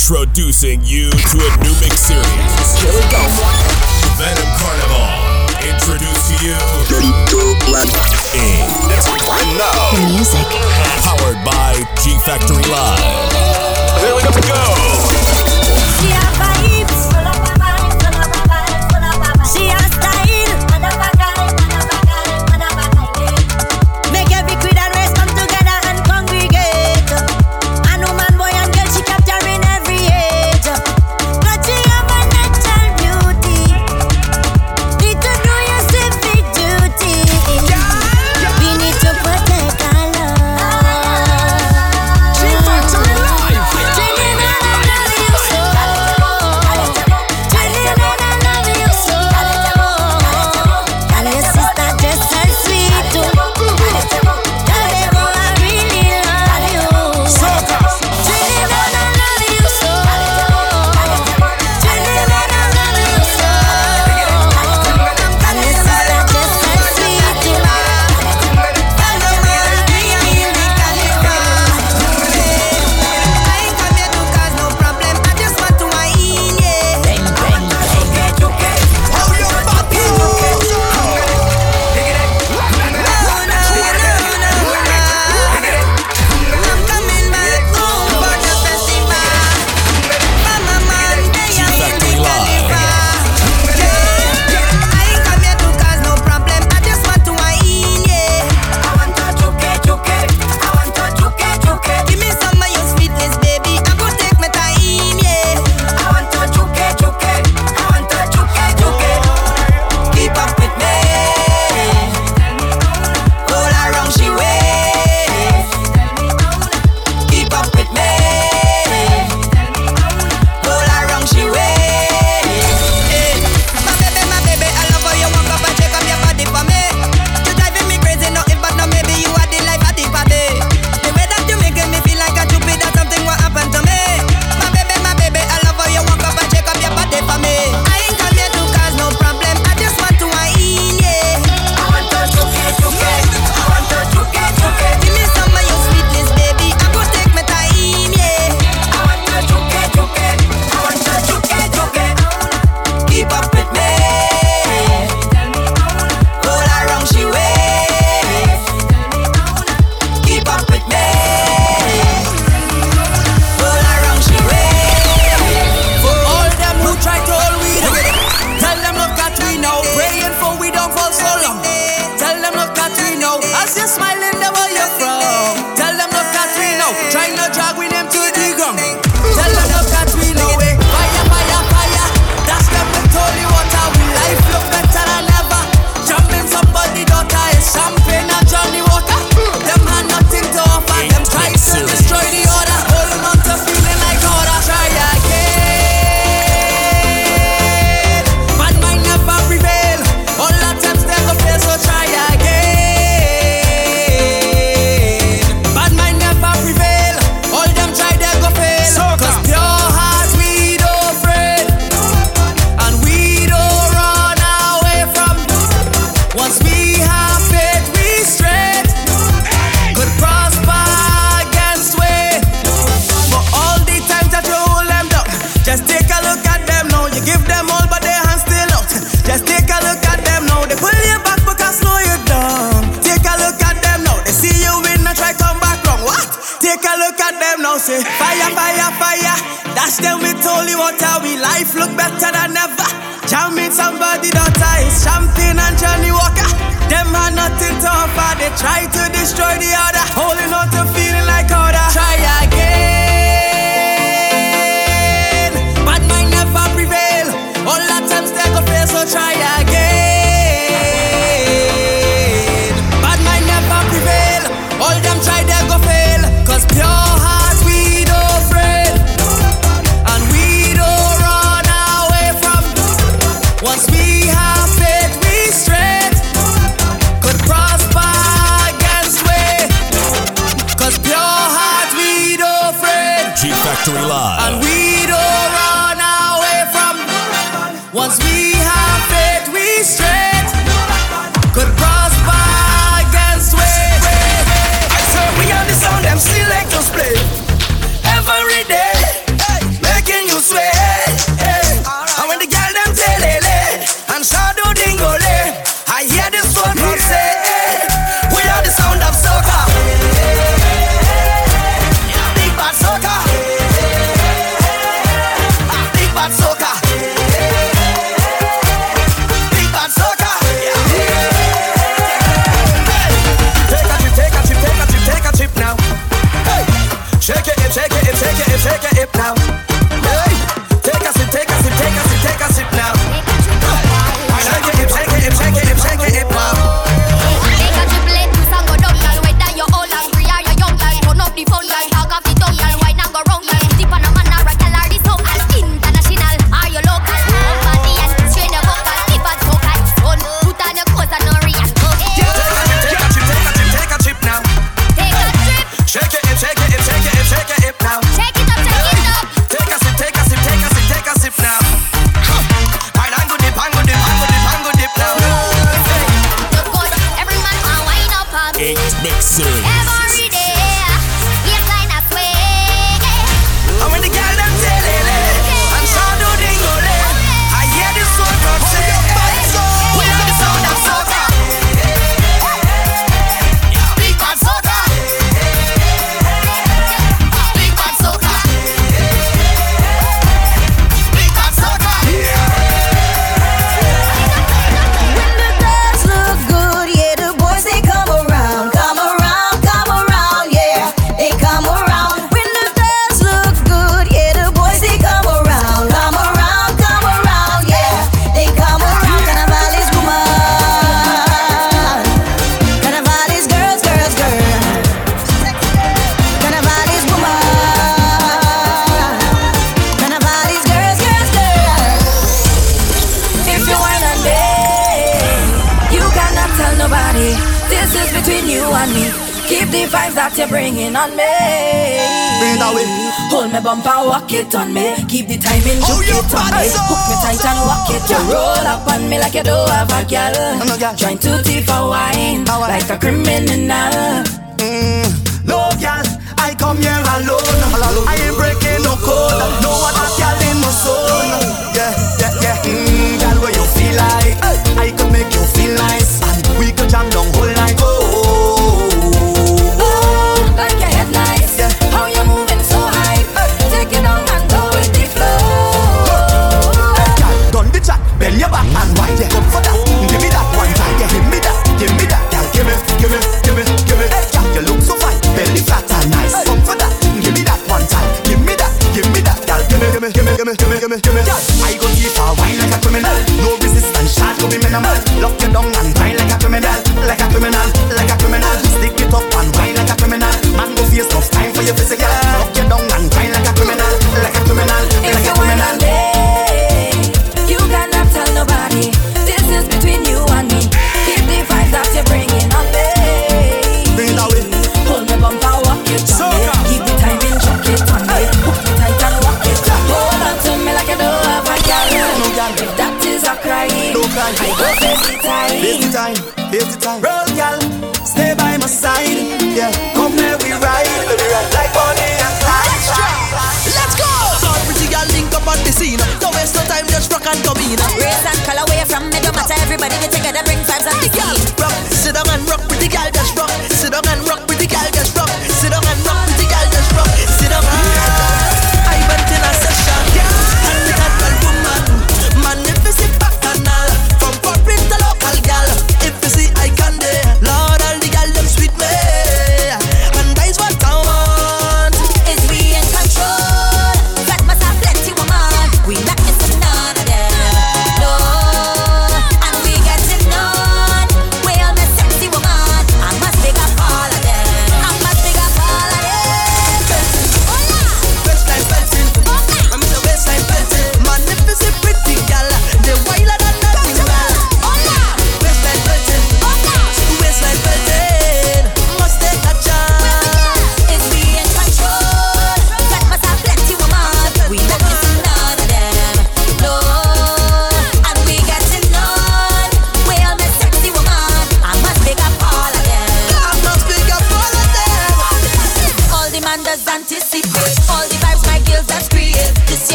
Introducing you to a new mix series. Here we go. Venom Carnival. Introduced to you. And now. the Music. Powered by G Factory Live. Here we go.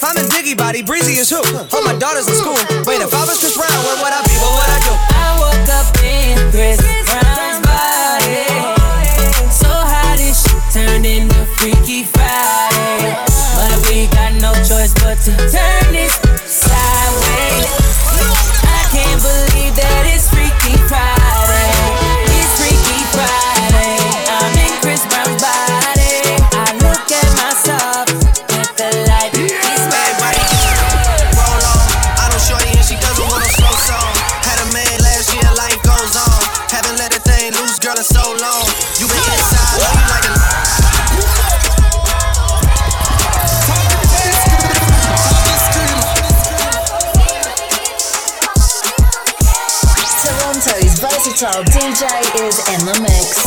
If I'm in Diggy Body, Breezy is who? All my daughters in school. Versatile DJ is in the mix.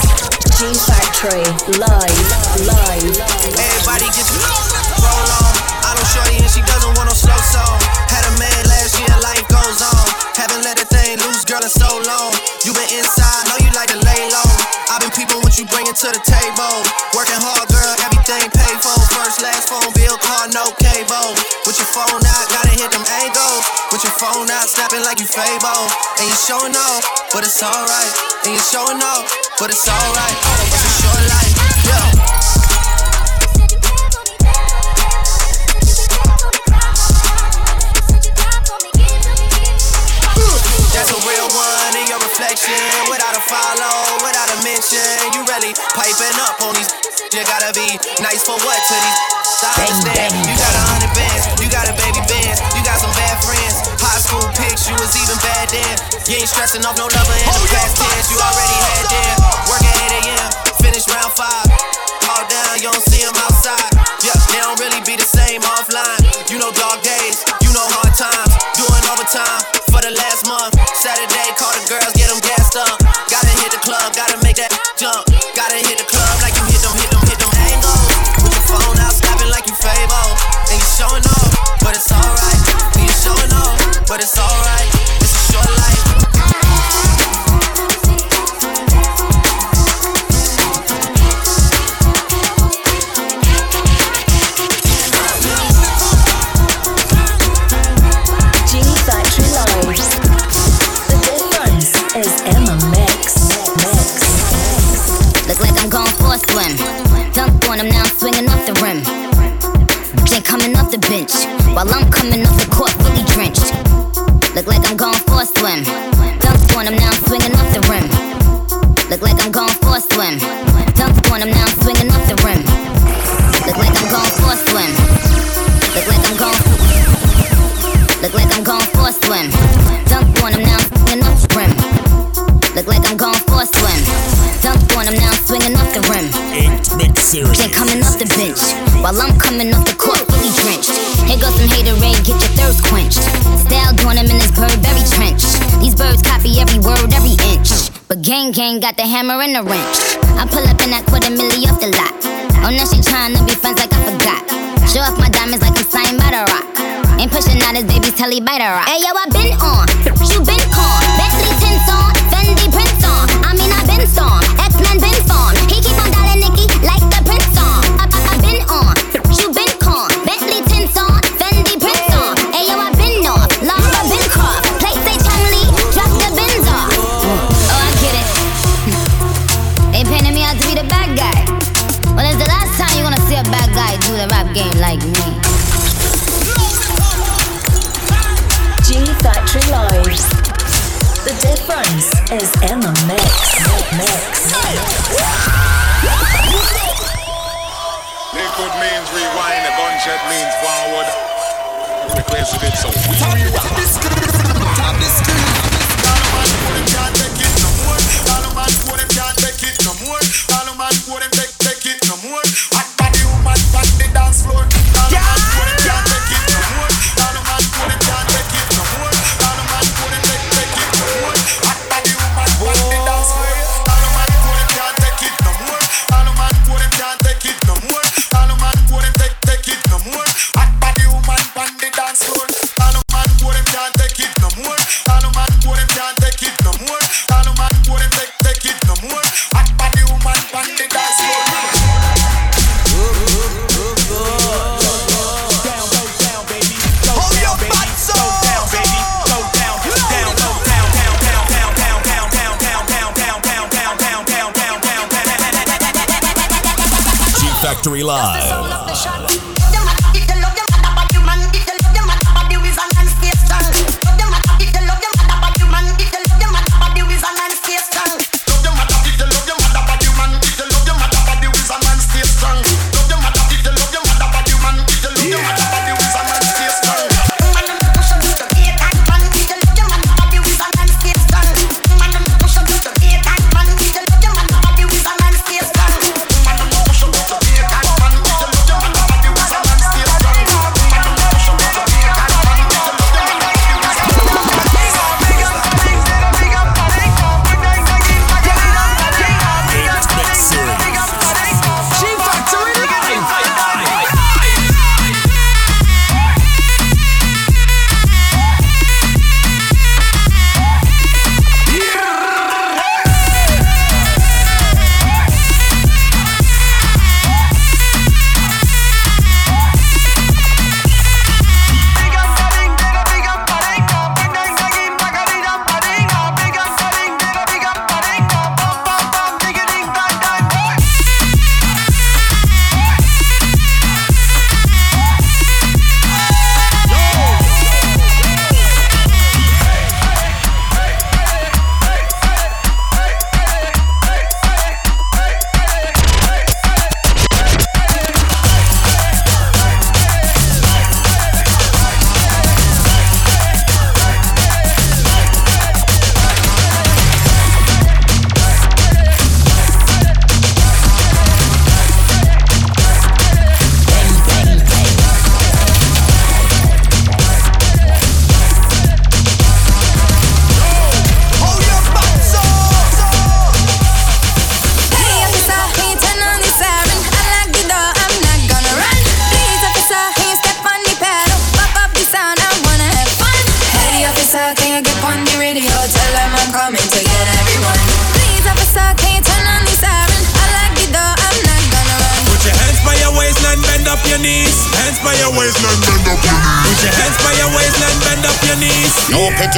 G Factory, live, live. Everybody gets roll on. I don't shorty and she doesn't want no slow song. Had a man last year, life goes on. Haven't let a thing loose, girl, in so long. You been inside, know you like to lay low. I've been peeping what you bringing to the table. Working hard, girl, everything paid for. First, last phone bill, car, no cable. With your phone out, gotta hit them angles. With your phone out, snapping like you Fabo. And you showing off, but it's alright. And you showing off, but it's alright. It's a short life, yeah. That's a real one in your reflection. Without a follow, without a mention. You really piping up on these. You gotta be nice for what to these. I understand. You got a hundred bands, you got a You ain't stressing off no lover in the oh, past tense. You already had oh, them. Work at 8 a.m., finish round five. All down, you don't see them outside. Yeah, they don't really be the same offline. You know dog days, you know hard times. Doing overtime for the last month. Saturday, call the girls, get them gassed up. Gotta hit the club, gotta make that jump. Gotta hit the club like you hit them, hit them, hit them angles. With your phone out, snapping like you Fabo. And you showing off, but it's alright. And you showing off, but it's alright. While I'm coming off the court, fully drenched. Look like I'm going for a swim. Dunk on him now, I'm swinging off the rim. Look like I'm going for a swim. Dunk on him now, I'm swinging off the rim. Look like I'm going for a swim. Look like I'm going. Look like I'm going for a swim. Dunk on him now, I'm swinging off the rim. Look like I'm going for a swim. Dunk on him now, I'm swinging off the rim. Inked Mix Series. Jay coming off the bench while I'm coming off the court, fully drenched. Here goes some haterade, get your thirst quenched. Style doing him in this Burberry trench. These birds copy every word, every inch. But gang gang got the hammer and the wrench. I pull up in that quarter milli off the lot. Oh, now she tryna be friends like I forgot. Show off my diamonds like I'm signed by the rock. Ain't pushing out his baby's telly by the rock. Hey yo, I been on, you been con. Bentley tints on, Fendi prints on. I mean I been storm,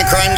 crime,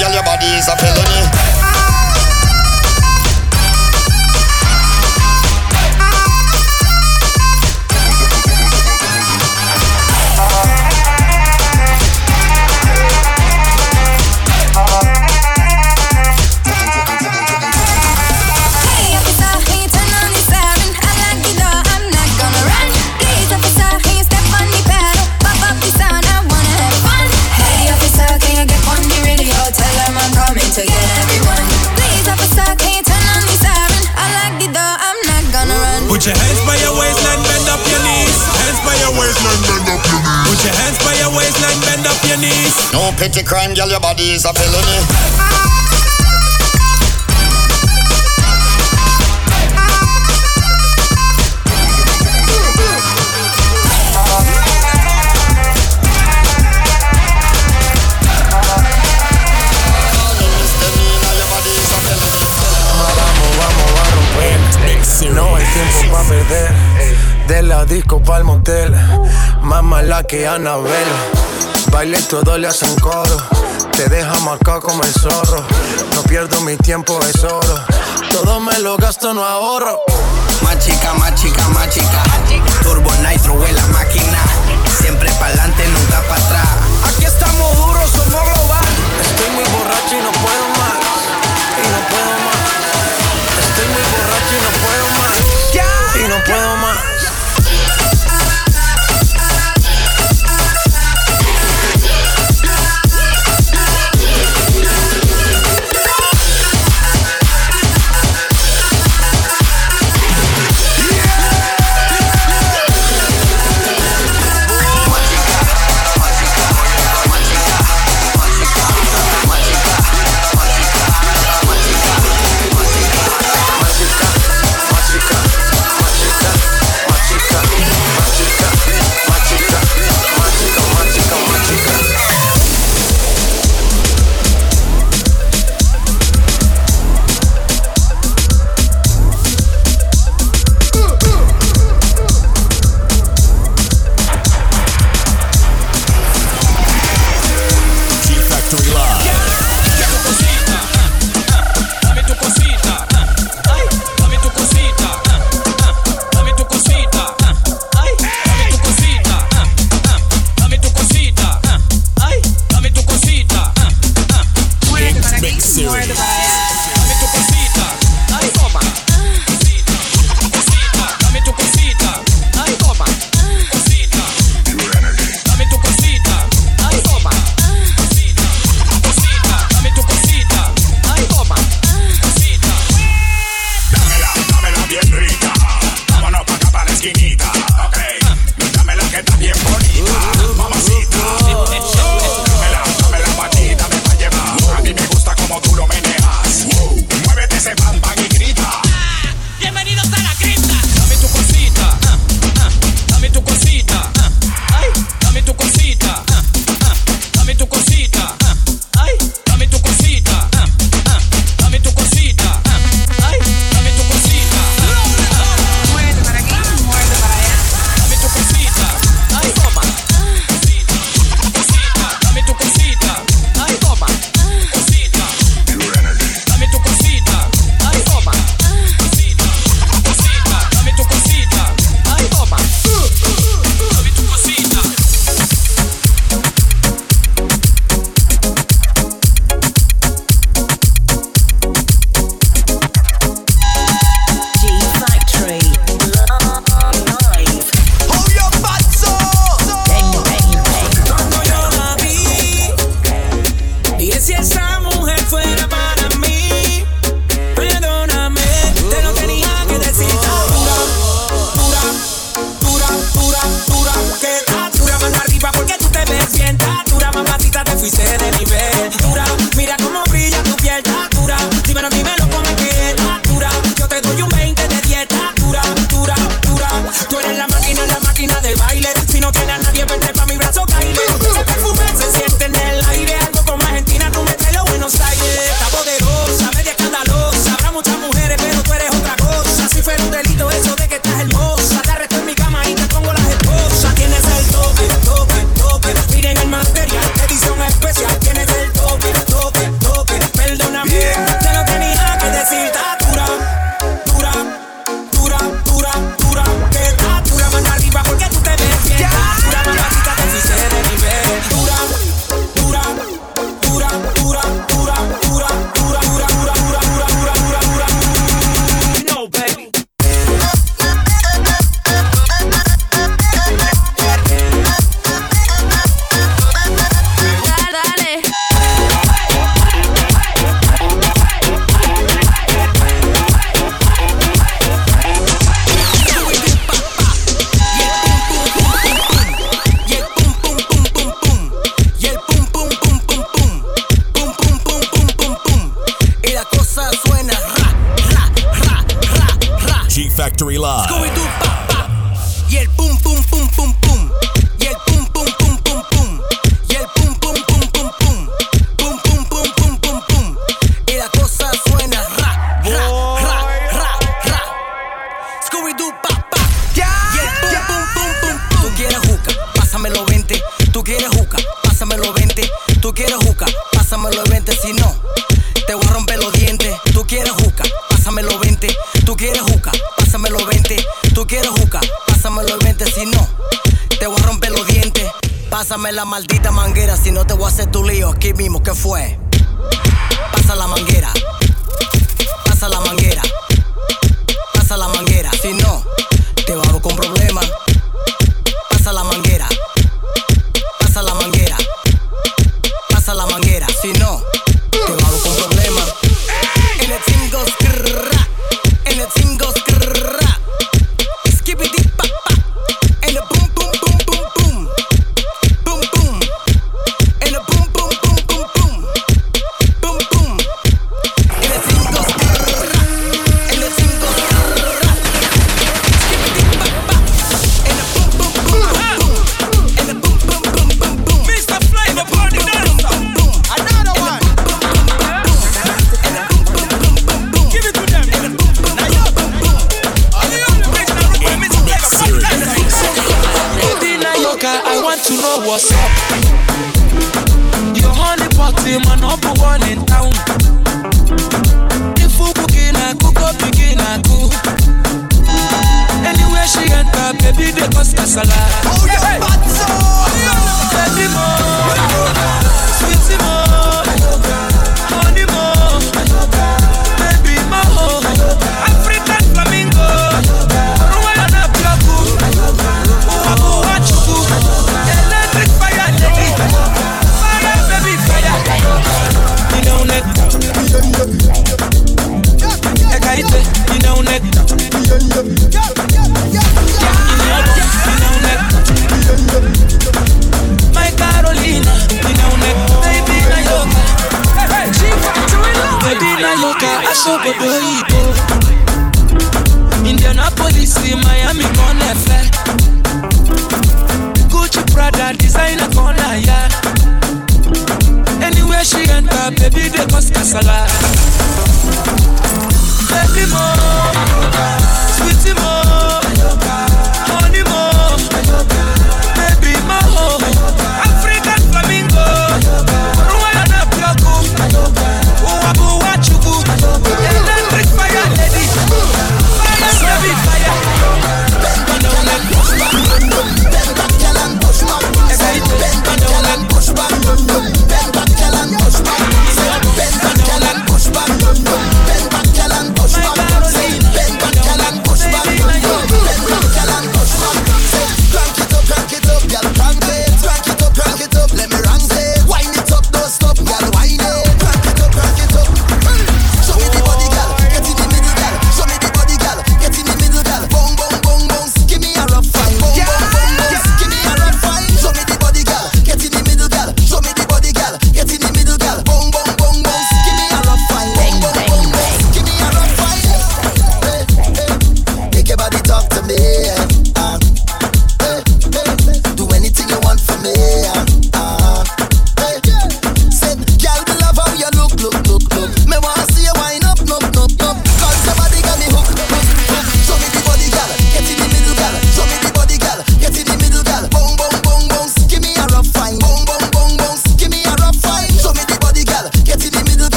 que Anabel. Baile todo le hacen coro.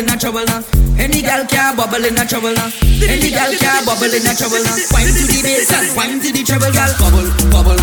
in a trouble now. Any girl can bubble in a trouble now. Any girl can bubble in a trouble now. Wine to the bass and wine to the treble, girl. Bubble, bubble,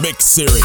Mix series.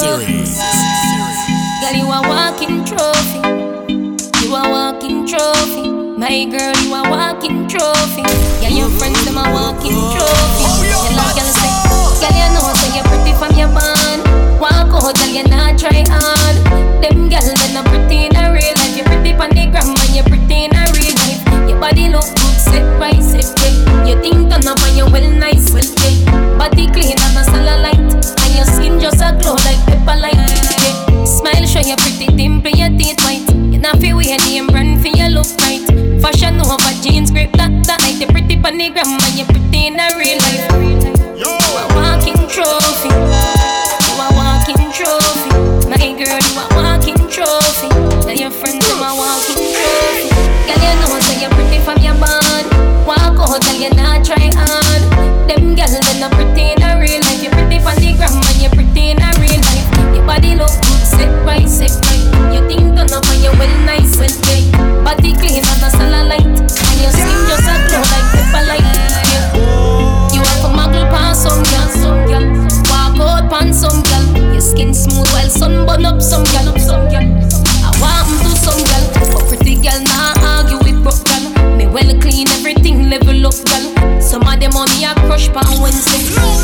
Series. Girl, you a walking trophy. You a walking trophy. My girl, you a walking trophy. Yeah, your friends them a walking trophy. You like girl say, girl you know say you are pretty from your band. Walk out, girl you not try hard. Them girl they not pretty in a real life. You pretty pon the gram and you pretty in a real life. Your body look good, set right, set right. You think turn up and you well nice, well yeah. Body clean and a light, and your skin just a glow like. Yeah. Smile show you pretty dimple, your teeth white. You not feel weird, name brand for your look right. Fashion over jeans, grip that that night. You pretty pon the gram and you pretty in a real life. You a walking trophy. Pan Wednesday,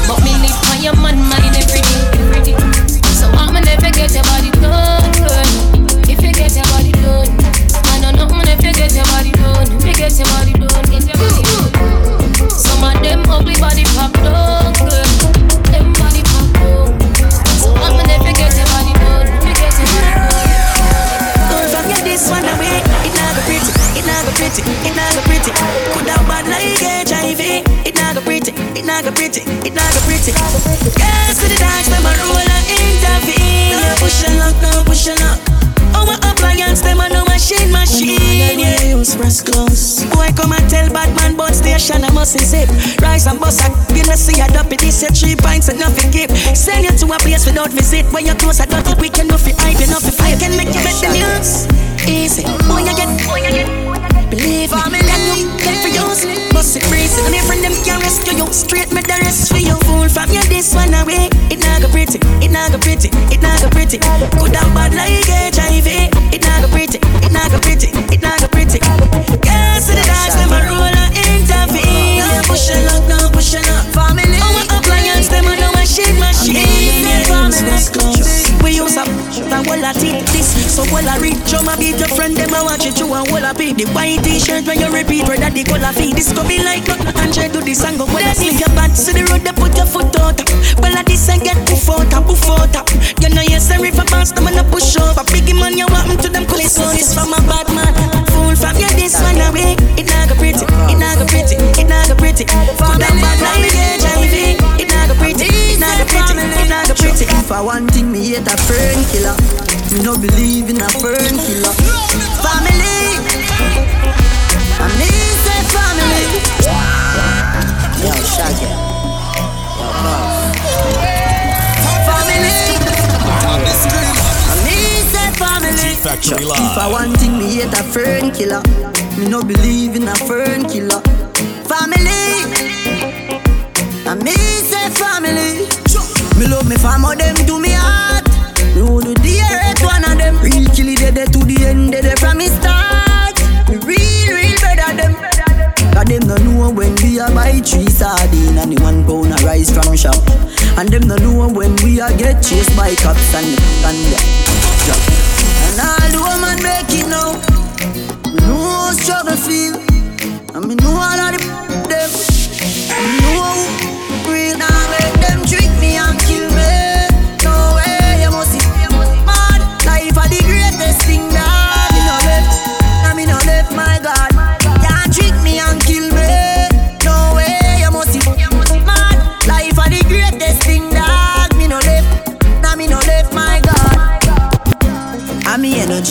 Girls to the dance, them a roll and intervene. Yeah, push and now push and lock. Our appliance, them a no machine, machine. Yeah, use press close. Boy, come and tell bad but station I must zip. Rise and bust, you know see a dopey. This your three pints and nothing keep. Send you to a place without visit. When you close, I got it, we can nothing enough if I can make you bet the news. Easy, boy, you get, boy, you get. Believe me, can you yours? Bust it and your friend them can rescue you. Straight me the rest for you. Fool from you this one away. It not go pretty, it not go pretty, it not go pretty. Could have bad like HIV. It not go pretty, it not go pretty, it not go pretty. Girls to the dance, them a roll and intervene. Yeah, push it up, now push it up. Family, our appliance, them a no machine, machine. Family, we use up the whole of this, so well I read. Show my beat your friend, them a watch it, you and whole of The white t-shirt when you repeat, where that the color feed. This could be like nothing, and try to this and go. Well, if your bad, so the road they put your foot out. Well, I this and get poof out, poof out. You know you're sorry for pass, them and a push Me no believe in a fern killer. Family, I me say family. Yo, Shaggy. Yo. Family. I me say family. If I want thing, me hate a fern killer. Me no believe in a fern killer. Family. I me say family. Me love me fam, how them do me heart. Me would do earth one of them. Real kill it dead to the end, dead from me start. Me real, real better them. Cause them no know when we a buy three sardine and the one pound a rice from shop. And them no know when we a get chased by cops and and the. And all the woman make it now. Me know struggle feel. And me know all of the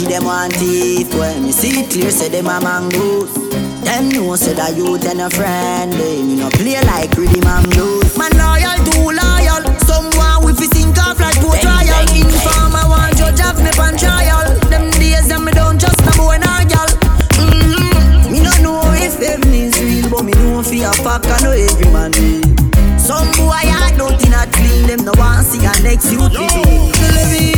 them want teeth When me see it clear, say them a mongoose. Them know say that you then a friend eh, They me no play like rhythm and blues Man loyal, too loyal Someone we fi think of like poor trial. Informer want judge of me pan trial. Them days that me don't just no boy nor gal. Mm-hmm. Me no know if heaven is real But me know fear a fuck I know every man real Some boy I don't in a clean Them no want see a next you to be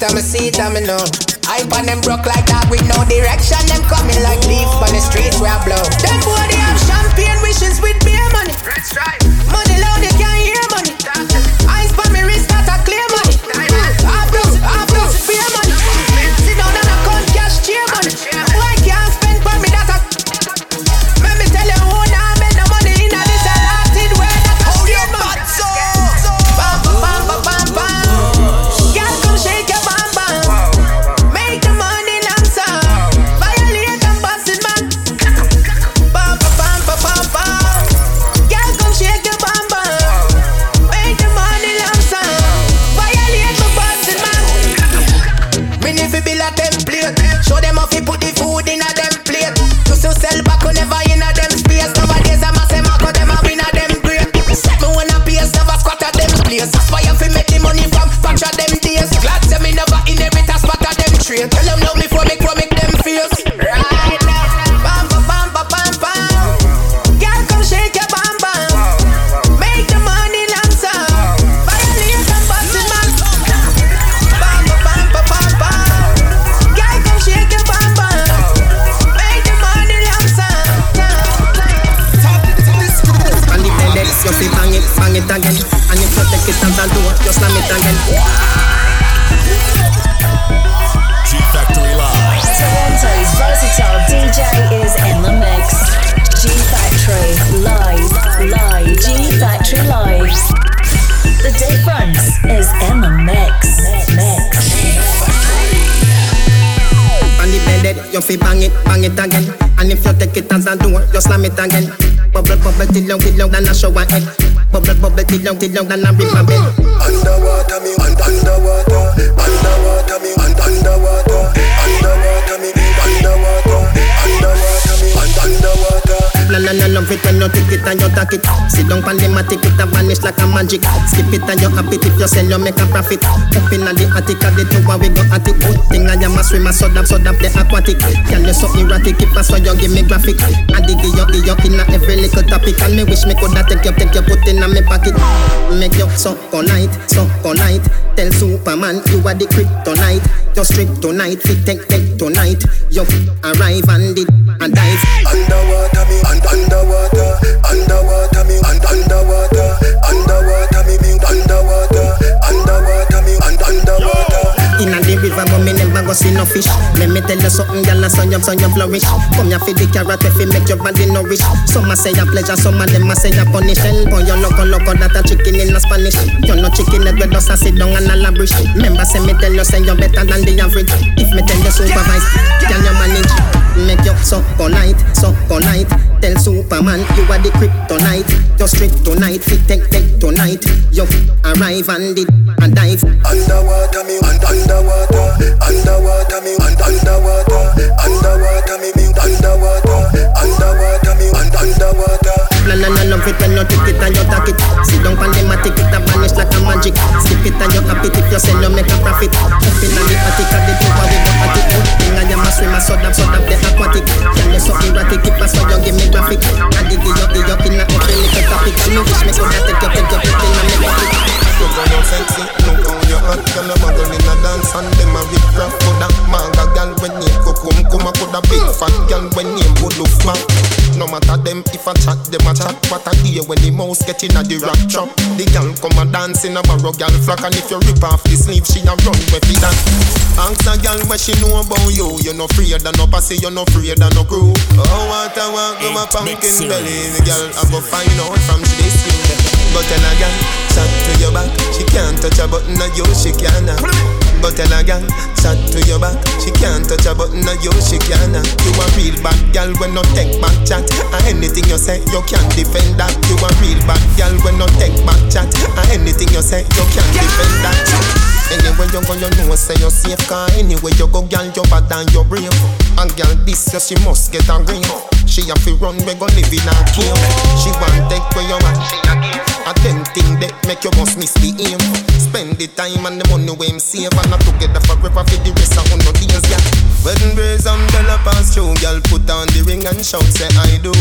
it, I'ma see it, I'ma know. I pan them broke like that with no direction. Them coming like leaves on the streets where I blow. Them boy, they have champagne wishes. We just slam it again. Bubble, bubble, till long, till long, then I show one head. Bubble, bubble, till long, till long, then I rip my bed. Underwater me, underwater, underwater me, underwater. no, no, no, love it when you take it and you take it. Sit down on the matic, it a vanish like a magic. Skip it and you happy if you sell, you make a profit. Up in the attic, at the two we go at it. Good thing I am a swimmer, so that, so that the aquatic. Can you so erratic, if I saw you give me graphic. I dig you, you in every little topic. And me wish me coulda take you, take you, put in a me pocket. Make you suck all night, suck all night. Tell Superman you are the kryptonite. Just strip tonight, fit take, take tonight. You arrive and it and dives. Underwater me, un- underwater, underwater me, un- underwater, underwater me, me, underwater, underwater me, un- underwater. In the river, but me never go see no fish. Let me tell you something, gyal, so you, so you flourish. Come here for the carrot, if you make your body nourish. Some a say a pleasure, some a them a say a punish. Hell, boy, you loco, loco, that a chicken in a Spanish. You no chicken head, with us a sit down and a labrish. Remember, say me tell you, say you better than the average. If me tell you supervise, can you manage? Make you suck all night, polite, so night. Tell Superman you are the kryptonite. You're strict tonight, fit take take tonight. You arrive and did and dive. Underwater me, un- underwater, underwater me, un- underwater, underwater me, me, underwater, underwater me, un- underwater. Plan and I love it when you take it and you take it. Sit down on the matic, it a vanish like a magic. Skip it and you happy if you sell, you make a profit. Up in the attic, at the top of the attic. Thing I am a swimmer, so that, so that the aquatic. Tell you so erratic, keep us so you give me graphic. I it up, dig up in a little topic. And you wish me could have take you, take you, take you, and make it. Look how you sexy, look how you hot Girl, a muggle in a dance and them a rip rap Coulda manga girl when go come Come a coulda big fat girl when name go look back No matter them if I chat, them a chat. What I hear when the mouse get in a the rap trap. The girl come a dance in a barrow girl flock And if you rip off the sleeve, she a run with it. That Ask a girl what she know about you. You no afraid of no pussy, you no afraid of no crew. Oh, what I want, go my pumpkin belly The girl I go find out from she this. Go tell a girl, chat to your back She can't touch a button of you, she can't Go tell a girl, chat to your back. She can't touch a button of you, she can't You a real bad girl when no take back chat. And anything you say, you can't defend that. You a real bad girl when no take back chat. And anything you say, you can't defend that Anyway you go, you know say you're safe Cause anyway you go, girl, you bad and you're brave. And girl, this year she must get a ring. She have to run, we go live in a cave. She want take where you at. A them thing that make you must miss the aim. Spend the time and the money we him save. And not together forever for the rest of no days, yeah. Wedding brace umbrella pass through Girl put on the ring and shout say I do.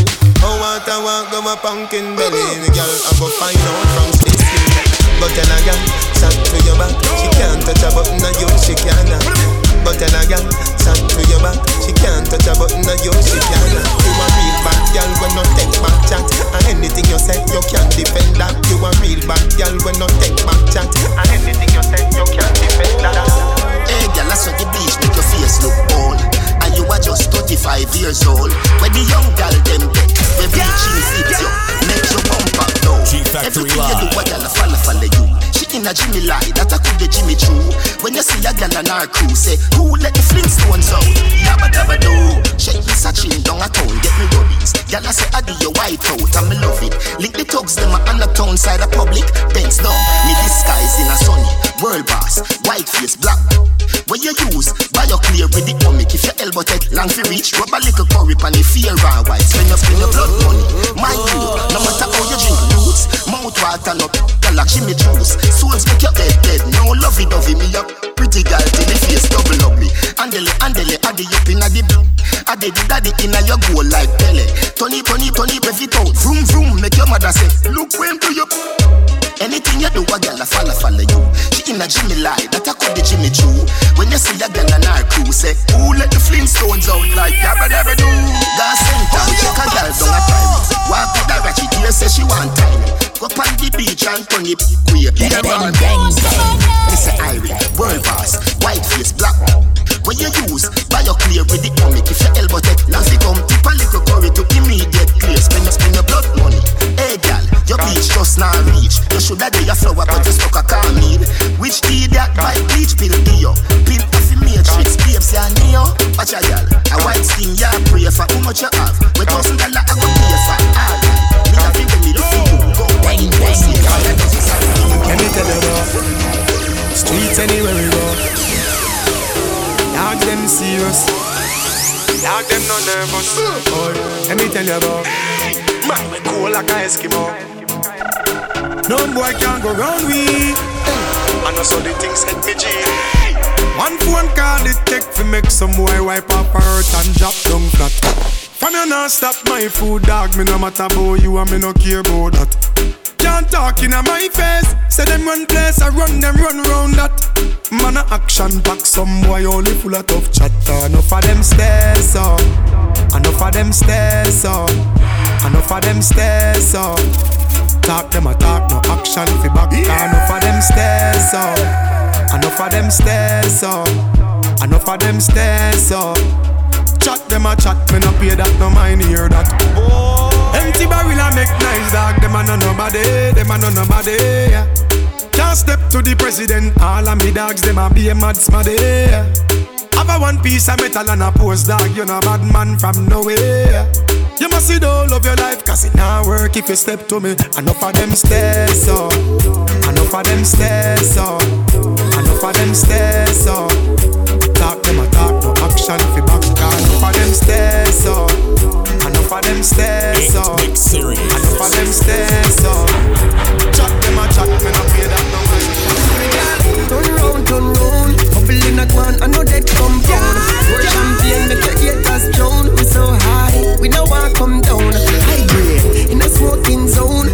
Oh what I want go my pumpkin belly The girl I go find out from this But tell a girl, chat to your back. She can't touch a button of you, she can't. But tell a girl, chat to your back. She can't touch a button of you, she can't. You a real bad girl when no take back chat. And anything you say, you can't defend that. You a real bad girl when no take back chat. And anything you say, you can't defend that. Hey, girl, I saw the beach make your face look old. And you are just 35 years old. When the young girl them get, the bleaching fits you, make your bumper low. G-Factory Everything you do, Live. a girl follow, follow you. She in a Jimmy lie, that I could the Jimmy Choo. When you see a girl on our crew, say, who let the Flintstones out? Yabba dabba do. Shake this a chin down a town, get me rubbies. Girl, I say, I do your white out, and me love it. Link the thugs, them a on the town side of public. Bends down, me disguise in a sunny. World boss, white face, black. When you use, buy your clear with the comic. If your elbow take long for reach, rub a little curry pan the fear and white. Spend your spend your blood money. My you, no matter how you drink roots, mouth water no like Jimmy juice. Souls make your head dead. No lovey dovey me up. Pretty girl till the face double ugly. Andele, andele, addy up inna the Addy the daddy inna your goal like Pele. Tony, Tony, Tony, bev it out. Vroom, vroom, make your mother say, look when do you. Anything you do, a girl a follow, follow you. She in a Jimmy lie, that I call the Jimmy Choo. When you see a girl on our crew, say, who let the Flintstones out like yabba dabba do? Gas center, oh, check a girl down a pirate. Walk with her, she here say she want time. Go on the beach and turn it queer. Here bang, bang, bang. Mr. Irie, world boss, white face, black. When you use, buy your clear with the just now reach. You shoulda do your flower, but you stuck a car meal. Which idiot buy bleach pill deal? Pimp off your matrix, babes ya neo. Watch a girl, a white skin ya pray for how much you have. We thousand dollar I go pay for. Alright, me have you when me do for you. Go bang bang. Let me tell you about streets anywhere we go. Dog them serious. Dog them not nervous. Oh, let me tell you about man we cool like a Eskimo. No boy can go round we. I know so the things hit me G. One phone call it take to make some boy wipe up hurt and drop down flat. From you not stop my food dog, me no matter about you and me no care about that. Can't talk in my face. Say them run place, I run them run round that. Man a action back, some boy only full of tough chatter. Enough of them stairs up, enough of them stairs up, enough of them stairs up talk, them a talk, no action fi back. Yeah. Enough of them stairs up, enough of them stairs up, enough of them stairs up. Chat them a chat, me no pay that, no mind hear that. Oh. Empty barrel a make nice dog, them a no nobody, them a no nobody. Yeah. Can't step to the president, all of me dogs, them a be a mad smaddy. Have a one piece of metal and a post dog, you know bad man from nowhere. You must see the whole of your life, cause it not work if you step to me. Enough of them stairs, so. Enough of them stairs, so. Enough of them stairs, so. Talk them a talk, no action fi back. Enough of them stairs, so. Enough of them stairs, so. Enough of them stairs, so. Chat them a chat, me not pay that no mind. Turn round, turn round, bubble in a gwan, I know that compound. Work champagne, make your haters drown. We so high we know I come down. High grade in a smoking zone.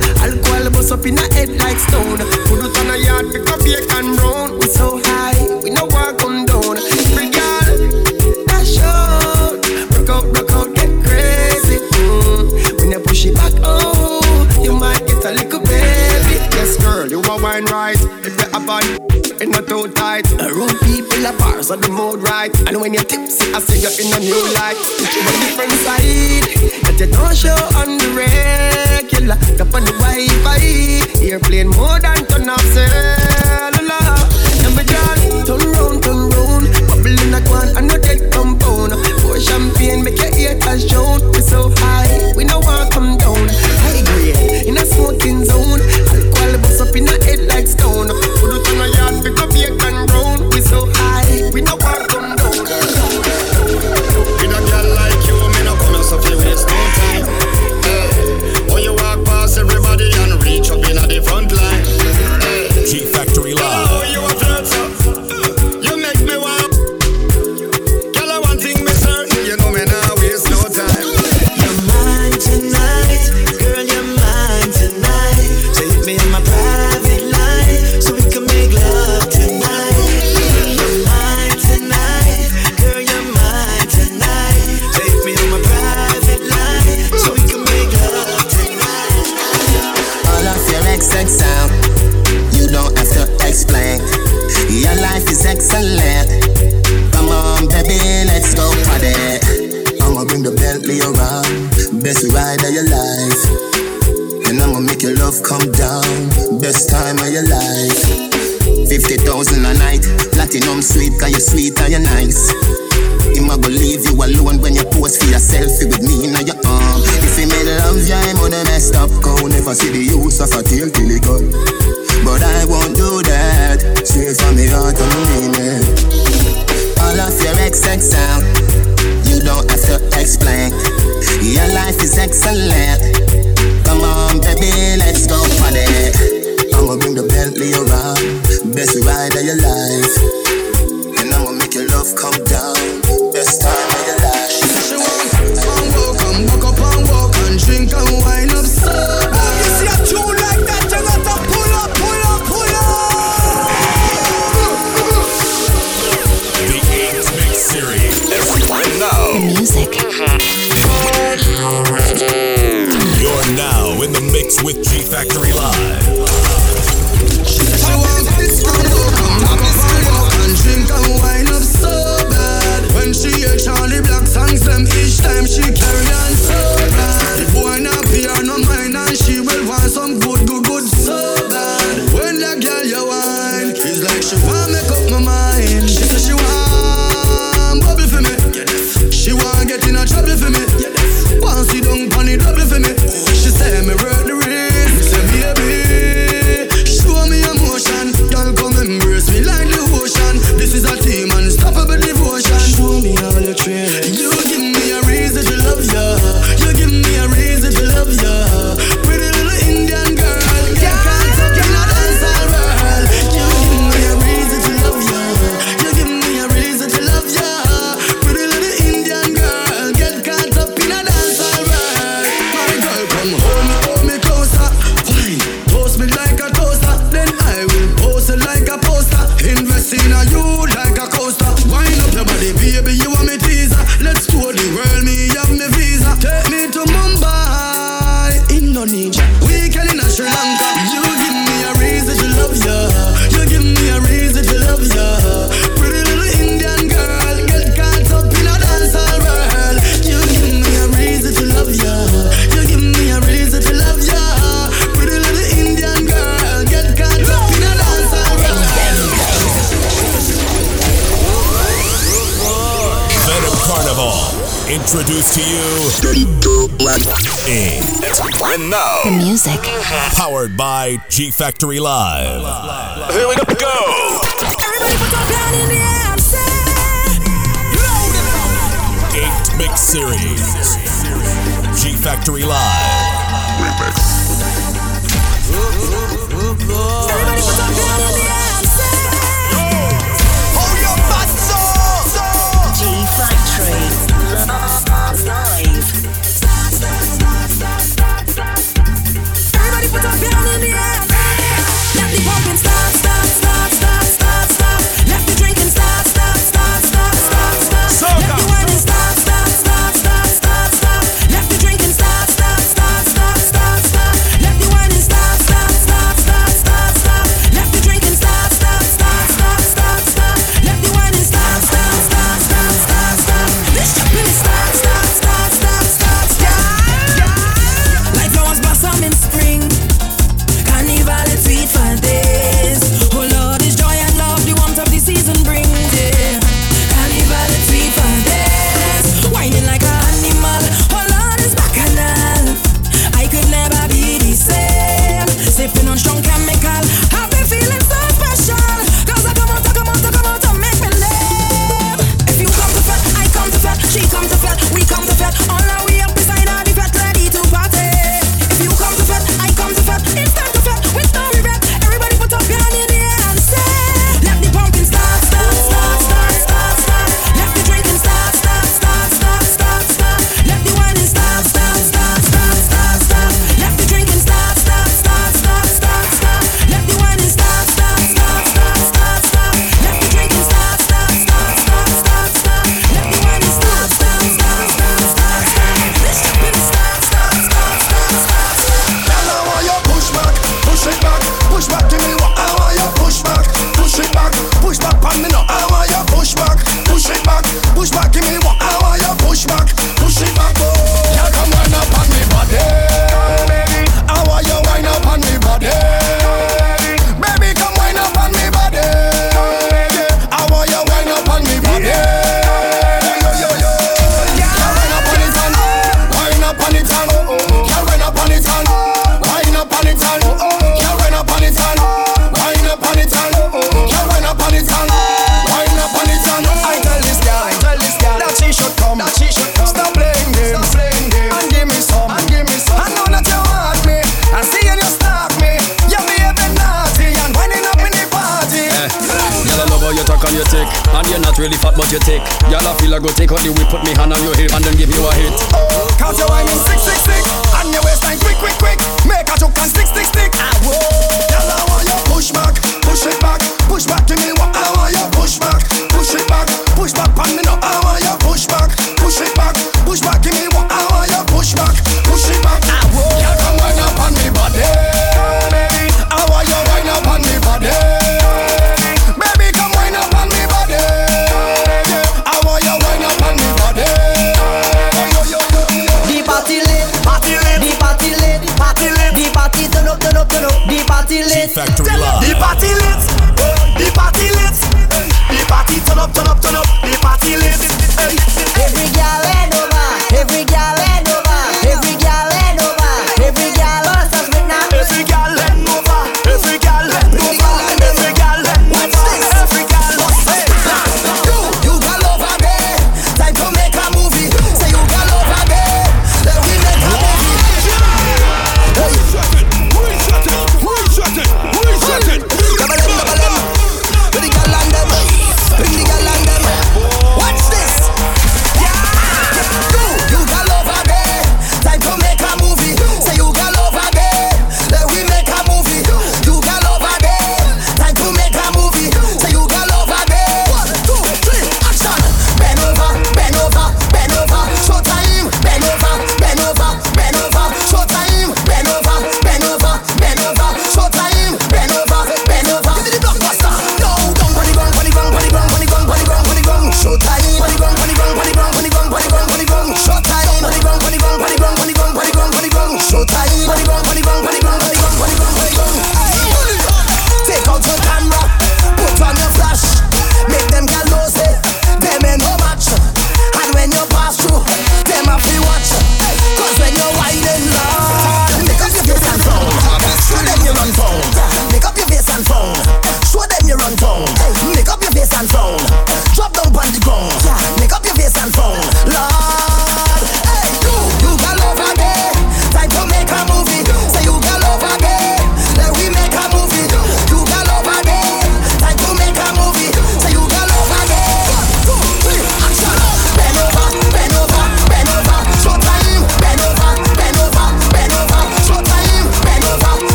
Factory Live. here we go.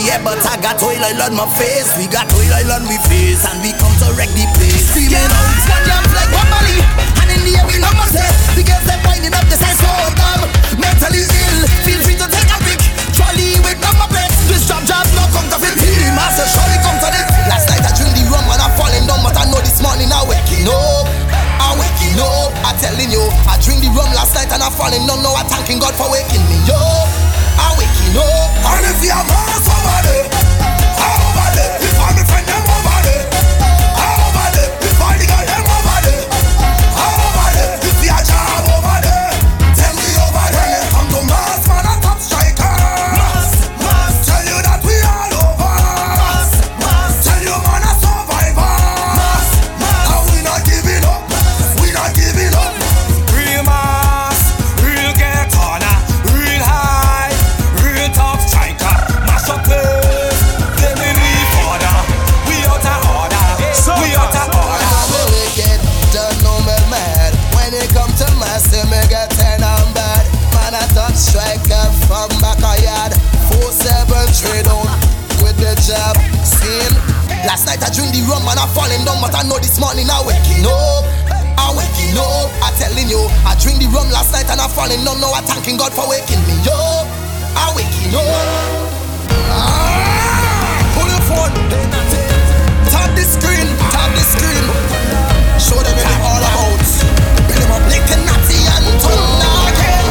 Yeah, but I got oil oil on my face. We got oil oil on we face, and we come to wreck the place. Screaming out, one jump like one Molly, and in the air we love myself. The girls they winding up, the size so dumb. Mentally ill, feel free to take a pic. Trolley with number plates. This job job no come to fit. Master surely come to this. Last night I drink the rum and I'm falling down, but I know this morning I waking up. I waking up. I telling you, I drink the rum last night and I'm falling down. Now I thanking God for waking me up. I waking up. And if you have somebody, over there, if I'm a friend, them drink the rum and I falling down, but I know this morning I waking up. I waking up. I telling you, I drink the rum last night and I falling down. Now I thanking God for waking me up. I waking up. Ah, pull your phone. Tap the screen, tap the screen. Show them what they all about. Bring them up a natty and now again.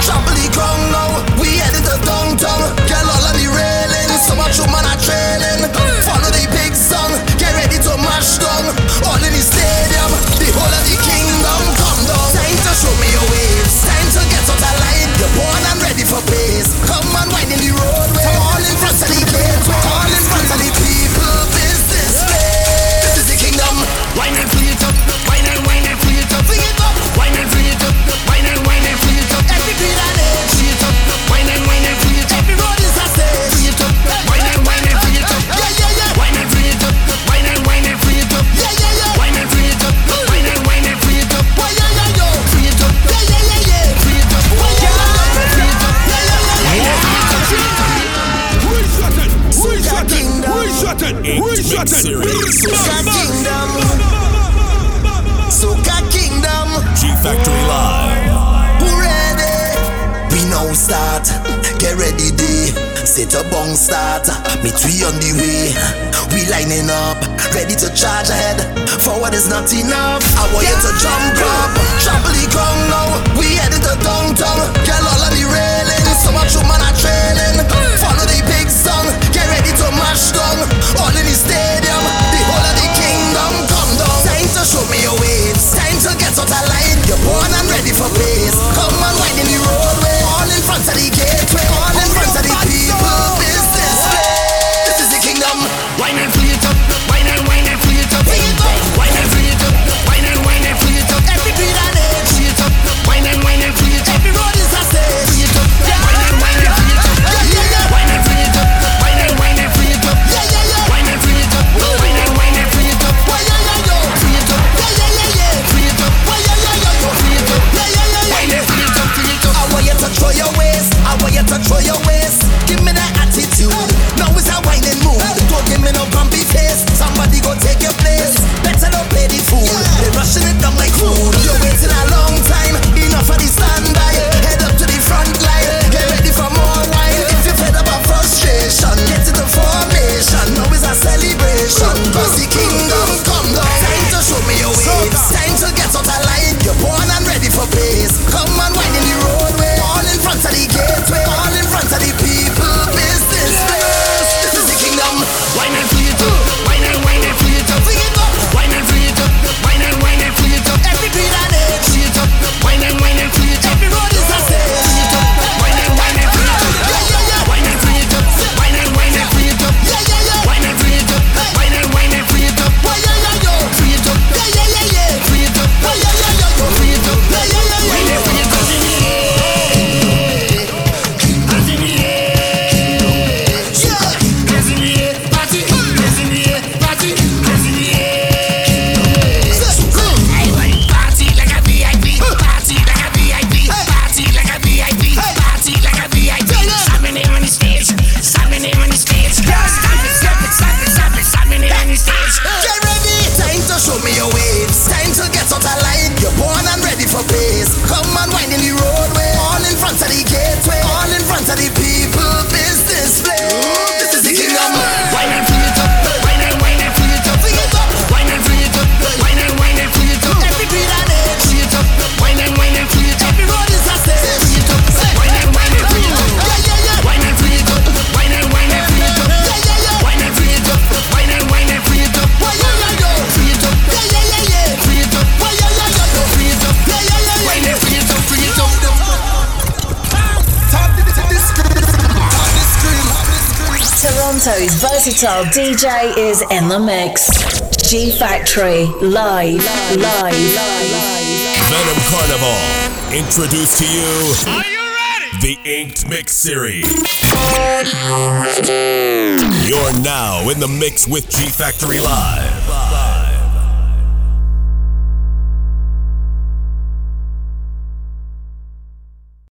Trample the ground now, we headed to downtown. Girl all on the railing, so much woman are trailing. To down. All in the stadium, the whole of the kingdom come down. Time to show me your waves, time to get out of line. You're born and ready for pace. Come on, wine in the roadway. Set a bong start. Meet we on the way. We lining up. Ready to charge ahead. Forward is not enough. I want you to jump up. Trample ground now. We headed to downtown. Girl all on the railing. So much woman are trailing. Follow the big song. Get ready to mash down. All in the stadium. DJ is in the mix. G Factory, live, live, live, live. Venom Carnival, introduced to you. Are you ready? The Inked Mix Series. You're now in the mix with G Factory Live.